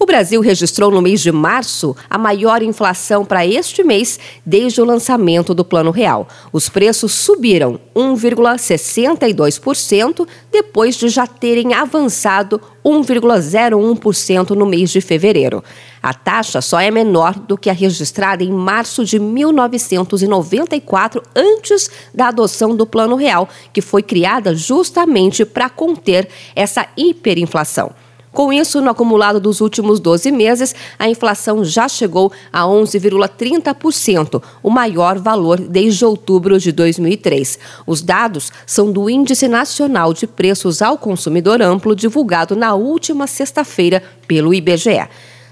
O Brasil registrou no mês de março a maior inflação para este mês desde o lançamento do Plano Real. Os preços subiram 1,62% depois de já terem avançado 1,01% no mês de fevereiro. A taxa só é menor do que a registrada em março de 1994, antes da adoção do Plano Real, que foi criada justamente para conter essa hiperinflação. Com isso, no acumulado dos últimos 12 meses, a inflação já chegou a 11,30%, o maior valor desde outubro de 2003. Os dados são do Índice Nacional de Preços ao Consumidor Amplo, divulgado na última sexta-feira pelo IBGE.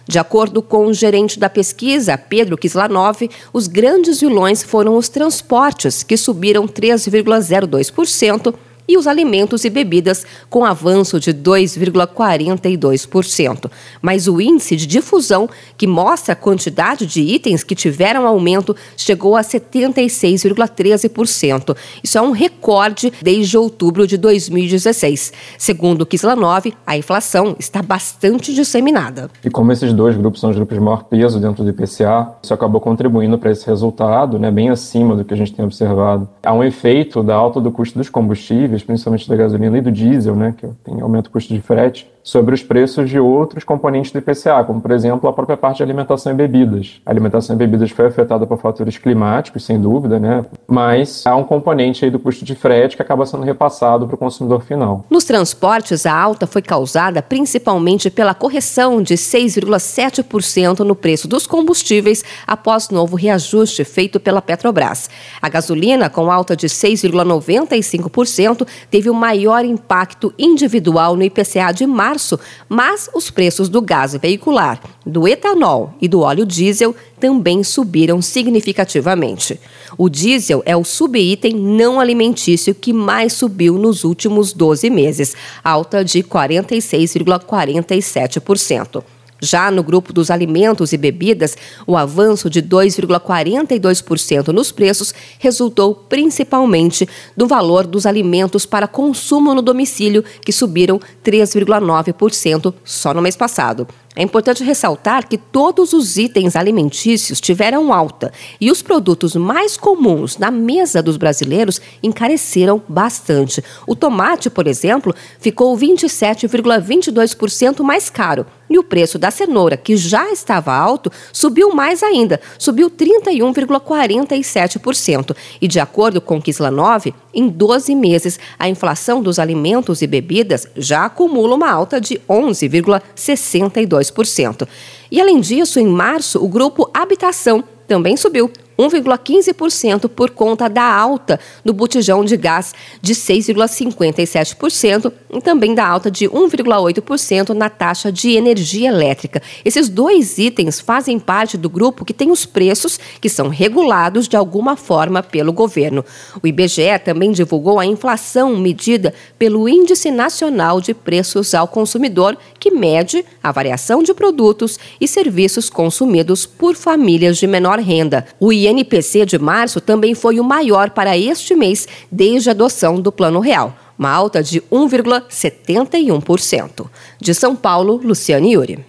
De acordo com o gerente da pesquisa, Pedro Kislanov, os grandes vilões foram os transportes, que subiram 3,02%, e os alimentos e bebidas, com avanço de 2,42%. Mas o índice de difusão, que mostra a quantidade de itens que tiveram aumento, chegou a 76,13%. Isso é um recorde desde outubro de 2016. Segundo Kislanov, a inflação está bastante disseminada. E como esses dois grupos são os grupos de maior peso dentro do IPCA, isso acabou contribuindo para esse resultado, né, bem acima do que a gente tem observado. Há um efeito da alta do custo dos combustíveis principalmente da gasolina e do diesel, né, que tem aumento do custo de frete, sobre os preços de outros componentes do IPCA, como, por exemplo, a própria parte de alimentação e bebidas. A alimentação e bebidas foi afetada por fatores climáticos, sem dúvida, né? mas há um componente aí do custo de frete que acaba sendo repassado para o consumidor final. Nos transportes, a alta foi causada principalmente pela correção de 6,7% no preço dos combustíveis após novo reajuste feito pela Petrobras. A gasolina, com alta de 6,95%, teve o maior impacto individual no IPCA de março mas os preços do gás veicular, do etanol e do óleo diesel também subiram significativamente. O diesel é o subitem não alimentício que mais subiu nos últimos 12 meses, alta de 46,47%. Já no grupo dos alimentos e bebidas, o avanço de 2,42% nos preços resultou principalmente do valor dos alimentos para consumo no domicílio, que subiram 3,9% só no mês passado. É importante ressaltar que todos os itens alimentícios tiveram alta e os produtos mais comuns na mesa dos brasileiros encareceram bastante. O tomate, por exemplo, ficou 27,22% mais caro e o preço da cenoura, que já estava alto, subiu mais ainda, subiu 31,47%. E de acordo com Kislanov, em 12 meses, a inflação dos alimentos e bebidas já acumula uma alta de 11,62%. E além disso, em março, o grupo Habitação também subiu 1,15% por conta da alta do botijão de gás de 6,57% e também da alta de 1,8% na taxa de energia elétrica. Esses dois itens fazem parte do grupo que tem os preços que são regulados de alguma forma pelo governo. O IBGE também divulgou a inflação medida pelo Índice Nacional de Preços ao Consumidor, que mede a variação de produtos e serviços consumidos por famílias de menor renda. O INPC de março também foi o maior para este mês desde a adoção do Plano Real, uma alta de 1,71%. De São Paulo, Luciane Yuri.